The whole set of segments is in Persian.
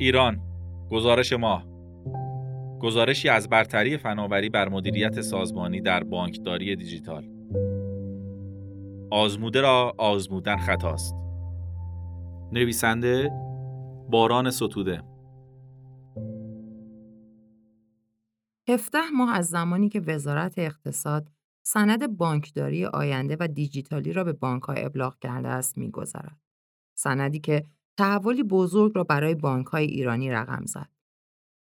ایران گزارش ماه گزارشی از برتری فناوری بر مدیریت سازمانی در بانکداری دیجیتال. آزموده را آزمودن خطاست. نویسنده باران ستوده. 17 ماه از زمانی که وزارت اقتصاد سند بانکداری آینده و دیجیتالی را به بانک‌ها ابلاغ کرده است می‌گذرد. سندی که تحولی بزرگ را برای بانک‌های ایرانی رقم زد.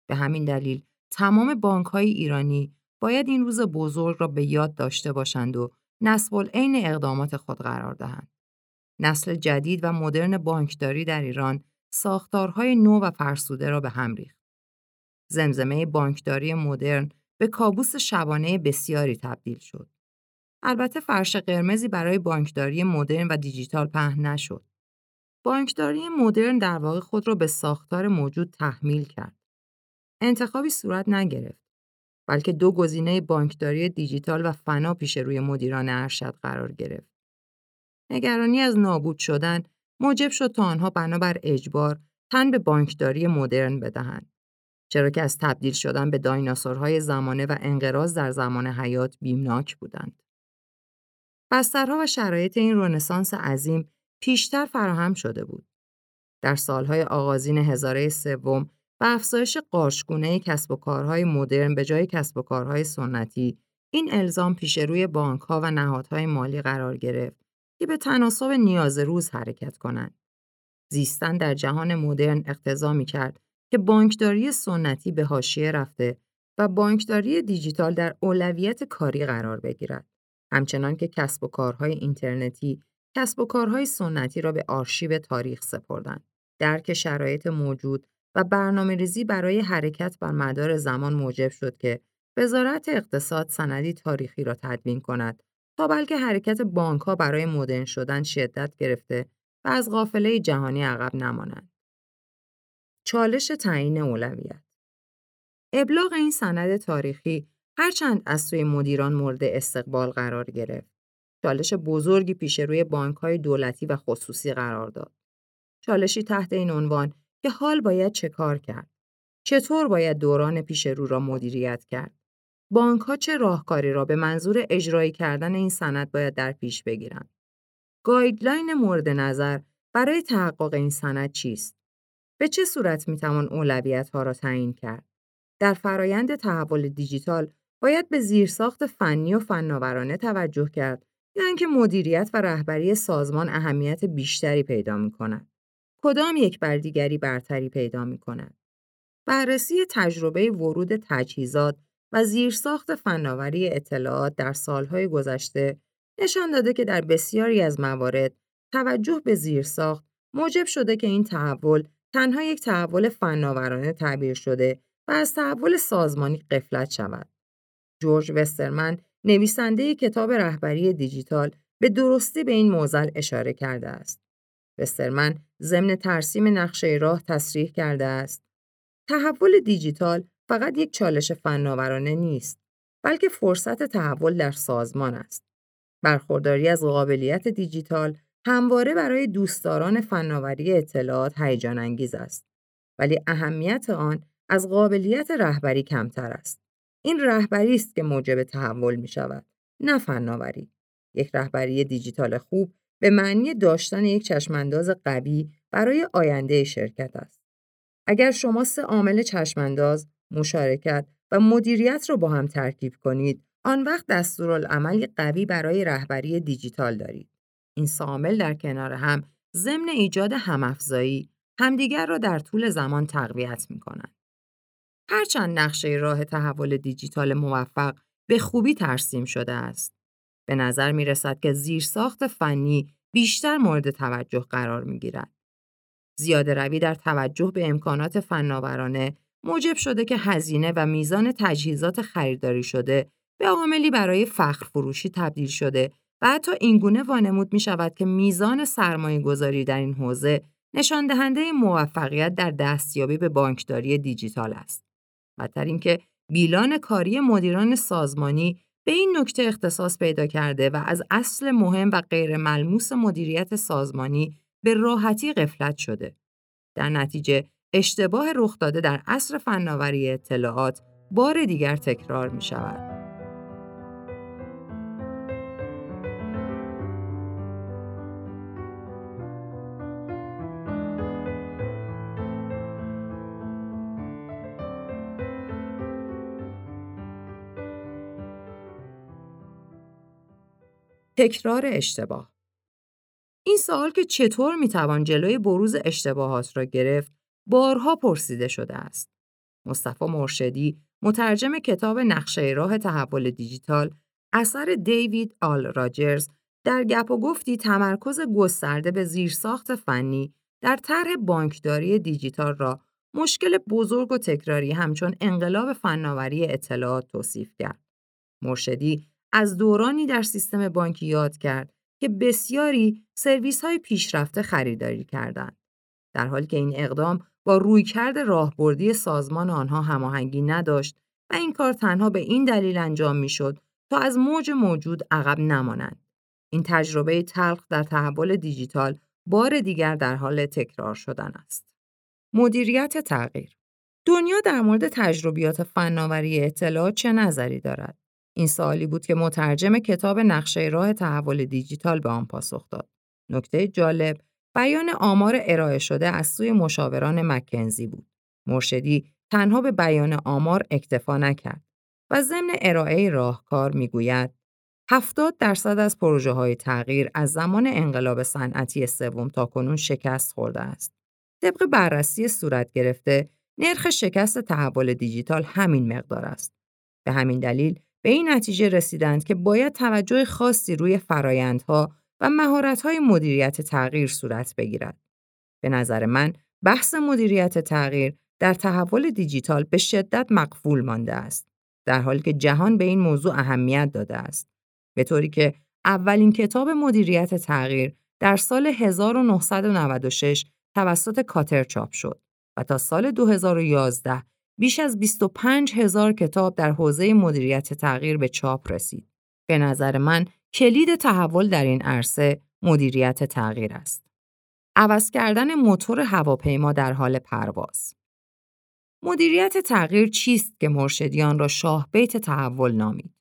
به همین دلیل تمام بانک‌های ایرانی باید این روز بزرگ را به یاد داشته باشند و نسب عین اقدامات خود قرار دهند. نسل جدید و مدرن بانکداری در ایران ساختارهای نو و فرسوده را به هم ریخت. زمزمه بانکداری مدرن به کابوس شبانه بسیاری تبدیل شد. البته فرش قرمزی برای بانکداری مدرن و دیجیتال پهن نشد. بانکداری مدرن در واقع خود را به ساختار موجود تحمیل کرد. انتخابی صورت نگرفت. بلکه دو گزینه بانکداری دیجیتال و فنا پیش روی مدیران ارشد قرار گرفت. نگرانی از نابود شدن موجب شد تا آنها بنابر اجبار تن به بانکداری مدرن بدهند. چرا که از تبدیل شدن به دایناسورهای زمانه و انقراض در زمان حیات بیمناک بودند. بسترها و شرایط این رنسانس عظیم پیشتر فراهم شده بود. در سالهای آغازین هزاره سوم و افزایش قارشگونه کسب و کارهای مدرن به جای کسب و کارهای سنتی، این الزام پیش روی بانکها و نهادهای مالی قرار گرفت که به تناسب نیاز روز حرکت کنند. زیستن در جهان مدرن اقتضا می کرد که بانکداری سنتی به حاشیه رفته و بانکداری دیجیتال در اولویت کاری قرار بگیرد. همچنان که کسب و کارهای اینترنتی کسب و کارهای سنتی را به آرشیو تاریخ سپردند. درک شرایط موجود و برنامه ریزی برای حرکت بر مدار زمان موجب شد که وزارت اقتصاد سندی تاریخی را تدوین کند تا بلکه حرکت بانک ها برای مدرن شدن شدت گرفته و از قافله جهانی عقب نمانند. چالش تعیین اولویت ابلاغ این سند تاریخی هرچند از سوی مدیران مورد استقبال قرار گرفت چالش بزرگی پیش روی بانک های دولتی و خصوصی قرار داد. چالشی تحت این عنوان که حال باید چه کار کرد؟ چطور باید دوران پیش رو را مدیریت کرد؟ بانک ها چه راهکاری را به منظور اجرایی کردن این سند باید در پیش بگیرند؟ guideline مورد نظر برای تحقق این سند چیست؟ به چه صورت می توان اولویت ها را تعیین کرد؟ در فرایند تحول دیجیتال باید به زیرساخت فنی و فناورانه توجه کرد یا اینکه مدیریت و رهبری سازمان اهمیت بیشتری پیدا می کند. کدام یک بر دیگری برتری پیدا می کند. بررسی تجربه ورود تجهیزات و زیرساخت فناوری اطلاعات در سالهای گذشته نشان داده که در بسیاری از موارد توجه به زیرساخت موجب شده که این تحول تنها یک تحول فناورانه تعبیر شده و از تحول سازمانی قفلت شود. جورج وسترمن نویسنده کتاب رهبری دیجیتال به درستی به این موزل اشاره کرده است. وسترمن ضمن ترسیم نقشه راه تصریح کرده است. تحول دیجیتال فقط یک چالش فناورانه نیست، بلکه فرصت تحول در سازمان است. برخورداری از قابلیت دیجیتال همواره برای دوستداران فناوری اطلاعات هیجان انگیز است. ولی اهمیت آن از قابلیت رهبری کمتر است. این رهبری است که موجب تحول می شود، نه فناوری. یک رهبری دیجیتال خوب به معنی داشتن یک چشمانداز قوی برای آینده شرکت است. اگر شما سه عامل چشمانداز، مشارکت و مدیریت را با هم ترکیب کنید، آن وقت دستورالعملی قوی برای رهبری دیجیتال دارید. این عامل در کنار هم ضمن ایجاد همافزایی همدیگر را در طول زمان تقویت می کنند. هرچند نقشه راه تحول دیجیتال موفق به خوبی ترسیم شده است. به نظر می رسد که زیرساخت فنی بیشتر مورد توجه قرار می گیرد. زیاده روی در توجه به امکانات فناورانه موجب شده که هزینه و میزان تجهیزات خریداری شده به عاملی برای فخر فروشی تبدیل شده و حتی اینگونه وانمود می شود که میزان سرمایه گذاری در این حوزه نشان دهنده موفقیت در دستیابی به بانکداری دیجیتال است. بدتر اینکه بیلان کاری مدیران سازمانی به این نکته اختصاص پیدا کرده و از اصل مهم و غیر ملموس مدیریت سازمانی به راحتی قفلت شده. در نتیجه اشتباه رخ داده در عصر فناوری اطلاعات بار دیگر تکرار می شود. تکرار اشتباه این سوال که چطور می‌توان جلوی بروز اشتباهات را گرفت بارها پرسیده شده است. مصطفی مرشدی مترجم کتاب نقشه راه تحول دیجیتال اثر دیوید آل راجرز در گپ و گفتی تمرکز گسترده به زیرساخت فنی در طرح بانکداری دیجیتال را مشکل بزرگ و تکراری همچون انقلاب فناوری اطلاعات توصیف کرد. مرشدی از دورانی در سیستم بانکی یاد کرد که بسیاری سرویس های پیشرفته خریداری کردند. در حالی که این اقدام با رویکرد راهبردی سازمان آنها هماهنگی نداشت و این کار تنها به این دلیل انجام می‌شد تا از موج موجود عقب نمانند. این تجربه تلخ در تحول دیجیتال بار دیگر در حال تکرار شدن است. مدیریت تغییر دنیا در مورد تجربیات فناوری اطلاعات چه نظری دارد؟ این سوالی بود که مترجم کتاب نقشه راه تحول دیجیتال به آن پاسخ داد. نکته جالب بیان آمار ارائه شده از سوی مشاوران مکنزی بود. مرشدی تنها به بیان آمار اکتفا نکرد و ضمن ارائه راهکار می‌گوید 70 درصد از پروژه های تغییر از زمان انقلاب صنعتی سوم تا کنون شکست خورده است. طبق بررسی صورت گرفته، نرخ شکست تحول دیجیتال همین مقدار است. به همین دلیل به این نتیجه رسیدند که باید توجه خاصی روی فرایندها و مهارت‌های مدیریت تغییر صورت بگیرد. به نظر من بحث مدیریت تغییر در تحول دیجیتال به شدت مقفول مانده است در حالی که جهان به این موضوع اهمیت داده است به طوری که اولین کتاب مدیریت تغییر در سال 1996 توسط کاتر چاپ شد و تا سال 2011 بیش از 25 هزار کتاب در حوزه مدیریت تغییر به چاپ رسید. به نظر من کلید تحول در این عرصه مدیریت تغییر است. عوض کردن موتور هواپیما در حال پرواز. مدیریت تغییر چیست که مرشدیان را شاه بیت تحول نامید؟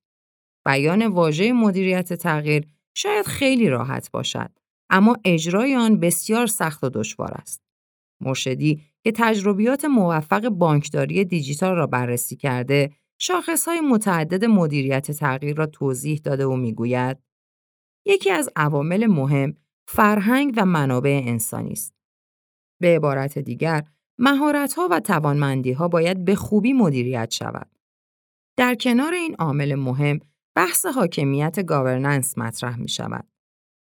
بیان واژه مدیریت تغییر شاید خیلی راحت باشد، اما اجرای آن بسیار سخت و دشوار است. مرشدی که تجربیات موفق بانکداری دیجیتال را بررسی کرده، شاخصهای متعدد مدیریت تغییر را توضیح داده و می‌گوید یکی از عوامل مهم فرهنگ و منابع انسانی است. به عبارت دیگر، مهارت‌ها و توانمندی‌ها باید به خوبی مدیریت شود. در کنار این عامل مهم، بحث حاکمیت گاورننس مطرح می شود.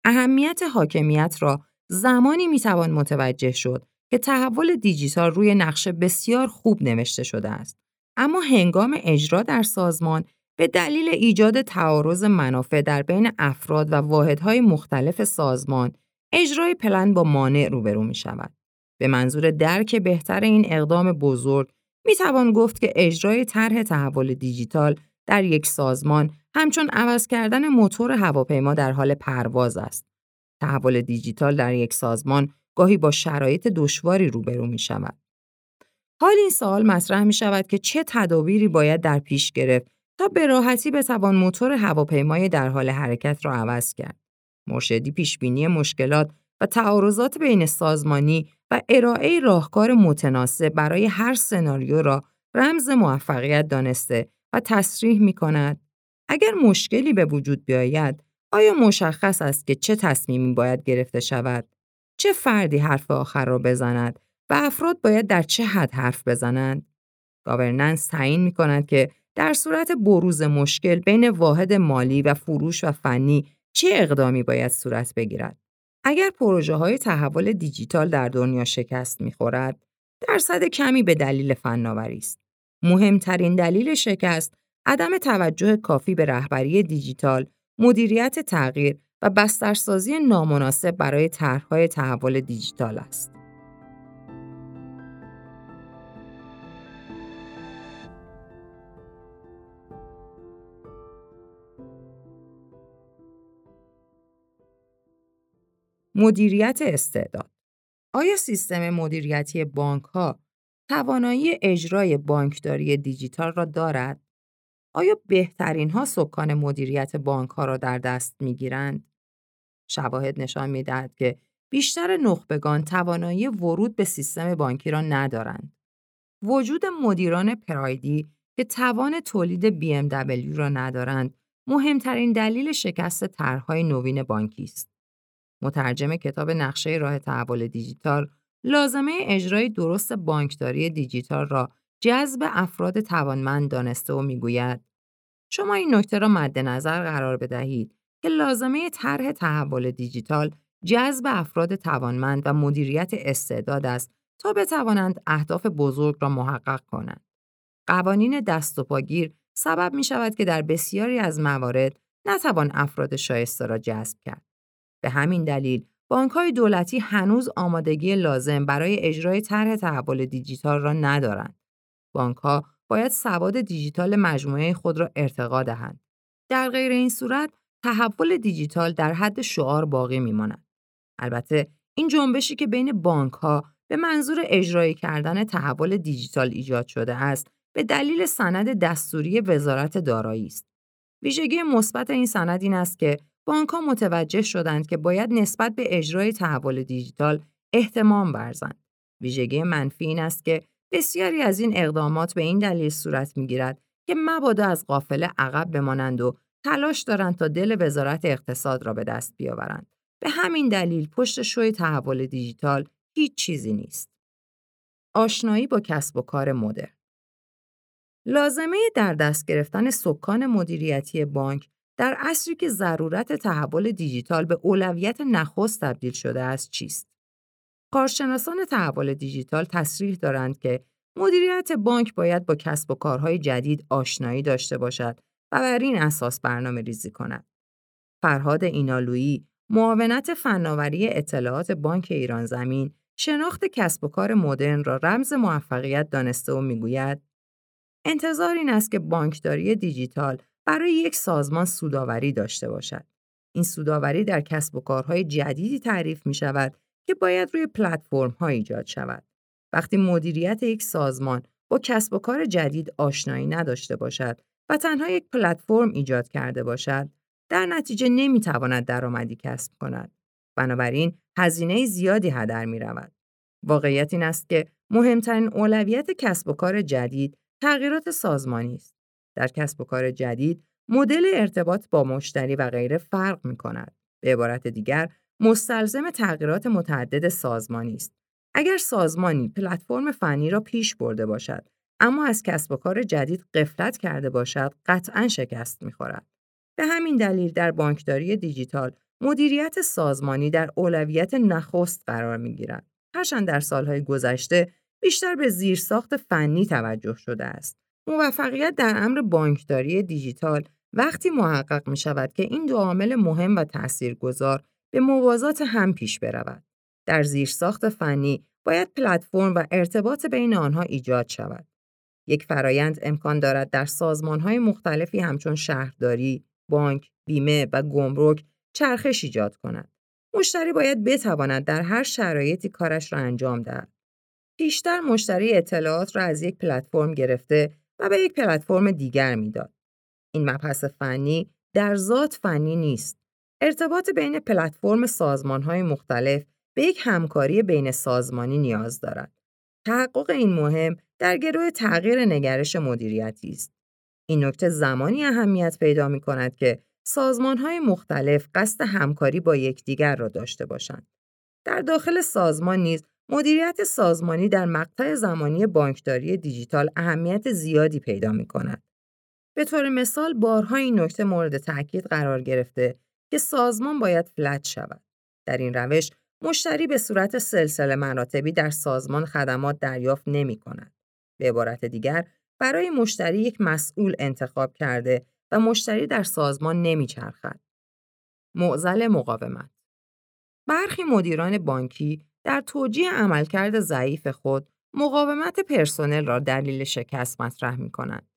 اهمیت حاکمیت را زمانی می توان متوجه شد که تحول دیجیتال روی نقشه بسیار خوب نوشته شده است. اما هنگام اجرا در سازمان به دلیل ایجاد تعارض منافع در بین افراد و واحدهای مختلف سازمان، اجرای پلن با مانع روبرو می شود. به منظور درک بهتر این اقدام بزرگ، می توان گفت که اجرای طرح تحول دیجیتال در یک سازمان همچون عوض کردن موتور هواپیما در حال پرواز است. تحول دیجیتال در یک سازمان گاهی با شرایط دشواری روبرو می شود. حال این سوال مطرح می شود که چه تدابیری باید در پیش گرفت تا به راحتی بتوان موتور هواپیمای در حال حرکت را عوض کرد. مرشدی پیشبینی مشکلات و تعارضات بین سازمانی و ارائه راهکار متناسب برای هر سناریو را رمز موفقیت دانسته و تصریح می کند. اگر مشکلی به وجود بیاید، آیا مشخص است که چه تصمیمی باید گرفته شود؟ چه فردی حرف آخر را بزند و افراد باید در چه حد حرف بزنند؟ گاورننس تعیین می کند که در صورت بروز مشکل بین واحد مالی و فروش و فنی چه اقدامی باید صورت بگیرد؟ اگر پروژه های تحول دیجیتال در دنیا شکست می‌خورد، درصد کمی به دلیل فناوری است. مهمترین دلیل شکست عدم توجه کافی به رهبری دیجیتال، مدیریت تغییر و بسترسازی نامناسب برای طرحهای تحول دیجیتال است. مدیریت استعداد آیا سیستم مدیریتی بانک ها توانایی اجرای بانکداری دیجیتال را دارد؟ آیا بهترین ها سکان مدیریت بانک ها را در دست می گیرند؟ شواهد نشان می دهد که بیشتر نخبگان توانایی ورود به سیستم بانکی را ندارند. وجود مدیران پرایدی که توان تولید BMW را ندارند، مهمترین دلیل شکست طرحهای نوین بانکی است. مترجم کتاب نقشه راه تحول دیجیتال لازمه اجرای درست بانکداری دیجیتال را جذب افراد توانمند دانسته و می‌گوید شما این نکته را مد نظر قرار بدهید که لازمه طرح تحول دیجیتال جذب افراد توانمند و مدیریت استعداد است تا بتوانند اهداف بزرگ را محقق کنند. قوانین دست و پاگیر سبب می شود که در بسیاری از موارد نتوان افراد شایسته را جذب کرد. به همین دلیل بانک های دولتی هنوز آمادگی لازم برای اجرای طرح تحول دیجیتال را ندارند. بانک ها باید سواد دیجیتال مجموعه خود را ارتقا دهند. در غیر این صورت تحول دیجیتال در حد شعار باقی میماند. البته این جنبشی که بین بانک ها به منظور اجرایی کردن تحول دیجیتال ایجاد شده است به دلیل سند دستوری وزارت دارایی است. ویژگی مثبت این سند این است که بانک ها متوجه شدند که باید نسبت به اجرای تحول دیجیتال احتمام ورزند. ویژگی منفی این است که بسیاری از این اقدامات به این دلیل صورت می‌گیرد که مبادا از قافله عقب بمانند و تلاش دارند تا دل وزارت اقتصاد را به دست بیاورند. به همین دلیل پشت شوی تحول دیجیتال هیچ چیزی نیست. آشنایی با کسب و کار مدرن لازمه در دست گرفتن سکان مدیریتی بانک در عصری که ضرورت تحول دیجیتال به اولویت نخست تبدیل شده است چیست؟ کارشناسان تحول دیجیتال تصریح دارند که مدیریت بانک باید با کسب و کارهای جدید آشنایی داشته باشد و بر این اساس برنامه ریزی کند. فرهاد اینالویی معاونت فناوری اطلاعات بانک ایران زمین شناخت کسب و کار مدرن را رمز موفقیت دانسته و می‌گوید انتظار این است که بانکداری دیجیتال برای یک سازمان سوداوری داشته باشد. این سوداوری در کسب و کارهای جدیدی تعریف می شود که باید روی پلتفرم ها ایجاد شود. وقتی مدیریت یک سازمان با کسب و کار جدید آشنایی نداشته باشد و تنها یک پلتفرم ایجاد کرده باشد، در نتیجه نمی تواند درآمدی کسب کند. بنابراین هزینه زیادی هدر می رود. واقعیت این است که مهمترین اولویت کسب و کار جدید تغییرات سازمانی است. در کسب و کار جدید مدل ارتباط با مشتری و غیره فرق می کند. به عبارت دیگر مستلزم تغییرات متعدد سازمانی است. اگر سازمانی پلتفرم فنی را پیش برده باشد اما از کسب و کار جدید قفلت کرده باشد قطعا شکست می‌خورد. به همین دلیل در بانکداری دیجیتال مدیریت سازمانی در اولویت نخست قرار می گیرد. هرچند در سالهای گذشته بیشتر به زیرساخت فنی توجه شده است. موفقیت در امر بانکداری دیجیتال وقتی محقق می شود که این دو عامل مهم و تاثیرگذار به موازات هم پیش برود. در زیرساخت فنی باید پلتفرم و ارتباط بین آنها ایجاد شود. یک فرایند امکان دارد در سازمانهای مختلفی همچون شهرداری، بانک، بیمه و گمرک چرخش ایجاد کند. مشتری باید بتواند در هر شرایطی کارش را انجام دهد. پیشتر مشتری اطلاعات را از یک پلتفرم گرفته و به یک پلتفرم دیگر می‌داد. این مبحث فنی در ذات فنی نیست. ارتباط بین پلتفرم سازمانهای مختلف به یک همکاری بین سازمانی نیاز دارد. تحقق این مهم در گروه تغییر نگرش مدیریتی است. این نکته زمانی اهمیت پیدا می کند که سازمانهای مختلف قصد همکاری با یکدیگر را داشته باشند. در داخل سازمان نیز مدیریت سازمانی در مقطع زمانی بانکداری دیجیتال اهمیت زیادی پیدا می کند. به طور مثال بارها نکته مورد تاکید قرار گرفته که سازمان باید فلت شود. در این روش مشتری به صورت سلسله مراتبی در سازمان خدمات دریافت نمی کند. به عبارت دیگر برای مشتری یک مسئول انتخاب کرده و مشتری در سازمان نمیچرخد. معزل مقاومت برخی مدیران بانکی در توجیه عملکرد ضعیف خود مقاومت پرسنل را دلیل شکست مطرح می کنند.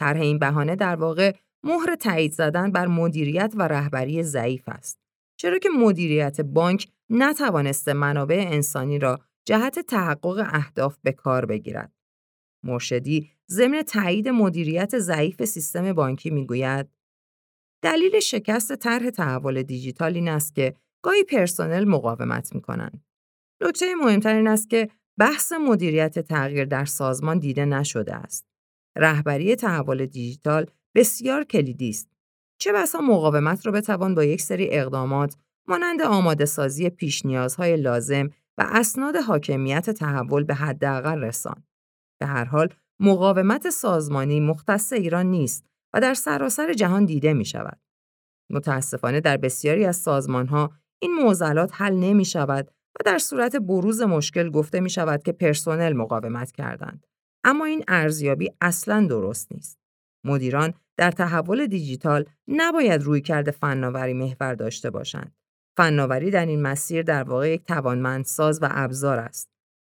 طرح این بهانه در واقع مهر تایید زدن بر مدیریت و رهبری ضعیف است. چرا که مدیریت بانک نتوانسته منابع انسانی را جهت تحقق اهداف به کار بگیرد. مرشدی ضمن تایید مدیریت ضعیف سیستم بانکی می‌گوید دلیل شکست طرح تحول دیجیتال این است که گاهی پرسنل مقاومت می کنند. نکته مهمتر این است که بحث مدیریت تغییر در سازمان دیده نشده است. رهبری تحول دیجیتال بسیار کلیدی است. چه بسا مقاومت را بتوان با یک سری اقدامات مانند آماده سازی پیش نیازهای لازم و اسناد حاکمیت تحول به حداقل رسان. به هر حال مقاومت سازمانی مختص ایران نیست و در سراسر جهان دیده می شود. متاسفانه در بسیاری از سازمان ها این معضلات حل نمی شود و در صورت بروز مشکل گفته می شود که پرسنل مقاومت کردند. اما این ارزیابی اصلا درست نیست. مدیران در تحول دیجیتال نباید روی کرده فناوری محور داشته باشند. فناوری در این مسیر در واقع یک توانمندساز و ابزار است.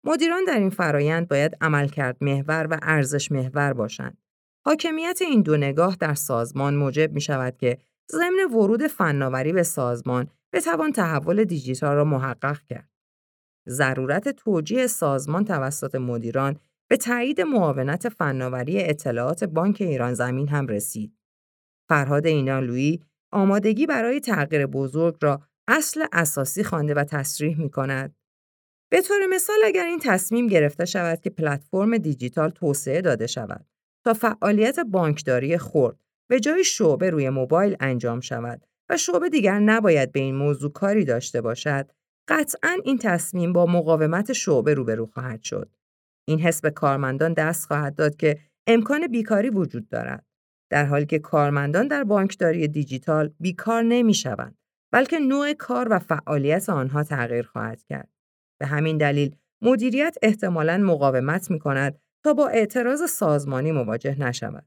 مدیران در این فرایند باید عملکرد محور و ارزش محور باشند. حاکمیت این دو نگاه در سازمان موجب می شود که ضمن ورود فناوری به سازمان بتوان تحول دیجیتال را محقق کرد. ضرورت توجیه سازمان توسط مدیران به تایید معاونت فناوری اطلاعات بانک ایران زمین هم رسید. فرهاد اینالویی آمادگی برای تغییر بزرگ را اصل اساسی خوانده و تصریح می کند. به طور مثال اگر این تصمیم گرفته شود که پلتفرم دیجیتال توسعه داده شود تا فعالیت بانکداری خرد به جای شعبه روی موبایل انجام شود و شعبه دیگر نباید به این موضوع کاری داشته باشد قطعا این تصمیم با مقاومت شعبه روبرو خواهد شد این حس به کارمندان دست خواهد داد که امکان بیکاری وجود دارد در حالی که کارمندان در بانکداری دیجیتال بیکار نمی شوند بلکه نوع کار و فعالیت آنها تغییر خواهد کرد به همین دلیل مدیریت احتمالاً مقاومت می کند تا با اعتراض سازمانی مواجه نشود.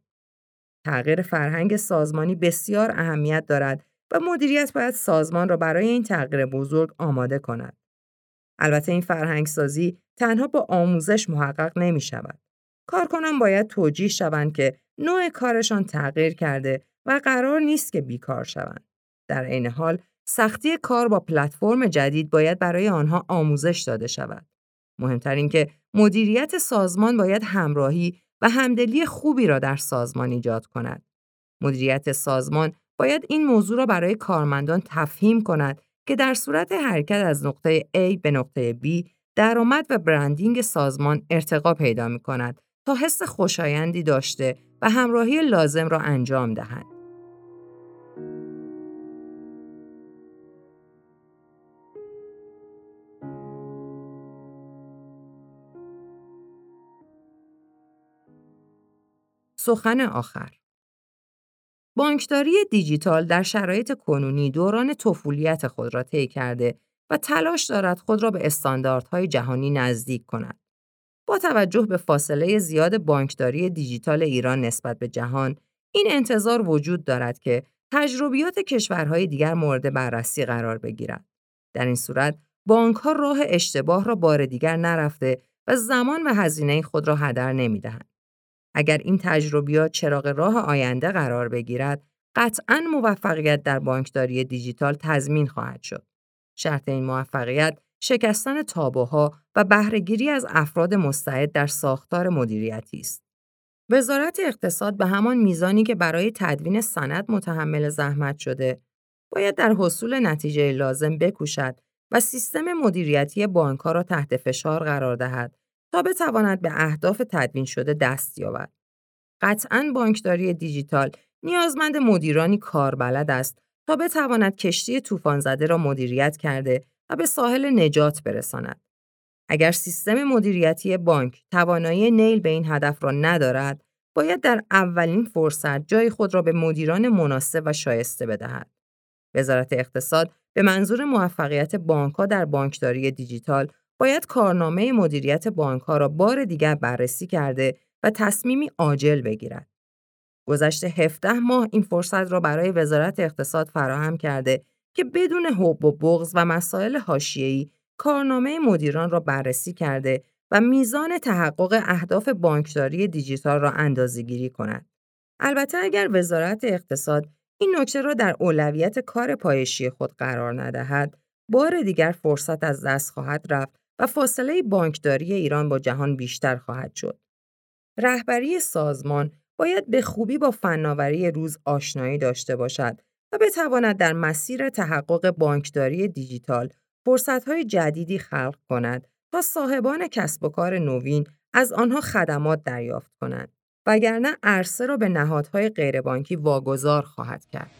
تغییر فرهنگ سازمانی بسیار اهمیت دارد و مدیریت باید سازمان را برای این تغییر بزرگ آماده کند. البته این فرهنگ سازی تنها با آموزش محقق نمی شود. کارکنان باید توجیه شوند که نوع کارشان تغییر کرده و قرار نیست که بیکار شوند. در عین حال سختی کار با پلتفرم جدید باید برای آنها آموزش داده شود. مهمتر این که مدیریت سازمان باید همراهی و همدلی خوبی را در سازمان ایجاد کند. مدیریت سازمان باید این موضوع را برای کارمندان تفهیم کند که در صورت حرکت از نقطه A به نقطه B درآمد و برندینگ سازمان ارتقا پیدا می کند تا حس خوشایندی داشته و همراهی لازم را انجام دهند. سخن آخر بانکداری دیجیتال در شرایط کنونی دوران طفولیت خود را طی کرده تلاش دارد خود را به استانداردهای جهانی نزدیک کند. با توجه به فاصله زیاد بانکداری دیجیتال ایران نسبت به جهان، این انتظار وجود دارد که تجربیات کشورهای دیگر مورد بررسی قرار بگیرد. در این صورت، بانکها راه اشتباه را بار دیگر نرفته و زمان و هزینه خود را هدر نمی‌دهند. اگر این تجربیات چراغ راه آینده قرار بگیرد، قطعا موفقیت در بانکداری دیجیتال تضمین خواهد شد. شرط این موفقیت شکستن تابوها و بهرهگیری از افراد مستعد در ساختار مدیریتی است. وزارت اقتصاد به همان میزانی که برای تدوین سند متحمل زحمت شده، باید در حصول نتیجه لازم بکوشد و سیستم مدیریتی بانکها را تحت فشار قرار دهد تا بتواند به اهداف تدوین شده دست یابد. قطعا بانکداری دیجیتال نیازمند مدیرانی کاربلد است تا بتواند کشتی طوفان زده را مدیریت کرده و به ساحل نجات برساند. اگر سیستم مدیریتی بانک توانایی نیل به این هدف را ندارد، باید در اولین فرصت جای خود را به مدیران مناسب و شایسته بدهد. وزارت اقتصاد به منظور موفقیت بانکها در بانکداری دیجیتال باید کارنامه مدیریت بانک ها را بار دیگر بررسی کرده و تصمیمی عاجل بگیرد. گذشته 17 ماه این فرصت را برای وزارت اقتصاد فراهم کرده که بدون حب و بغض و مسائل حاشیه‌ای کارنامه مدیران را بررسی کرده و میزان تحقق اهداف بانکداری دیجیتال را اندازه‌گیری کند. البته اگر وزارت اقتصاد این نکته را در اولویت کار پایشی خود قرار ندهد، بار دیگر فرصت از دست خواهد رفت و فاصله بانکداری ایران با جهان بیشتر خواهد شد. رهبری سازمان باید به خوبی با فناوری روز آشنایی داشته باشد و بتواند در مسیر تحقق بانکداری دیجیتال فرصت‌های جدیدی خلق کند تا صاحبان کسب و کار نوین از آنها خدمات دریافت کنند وگرنه عرصه را به نهادهای غیربانکی واگذار خواهد کرد.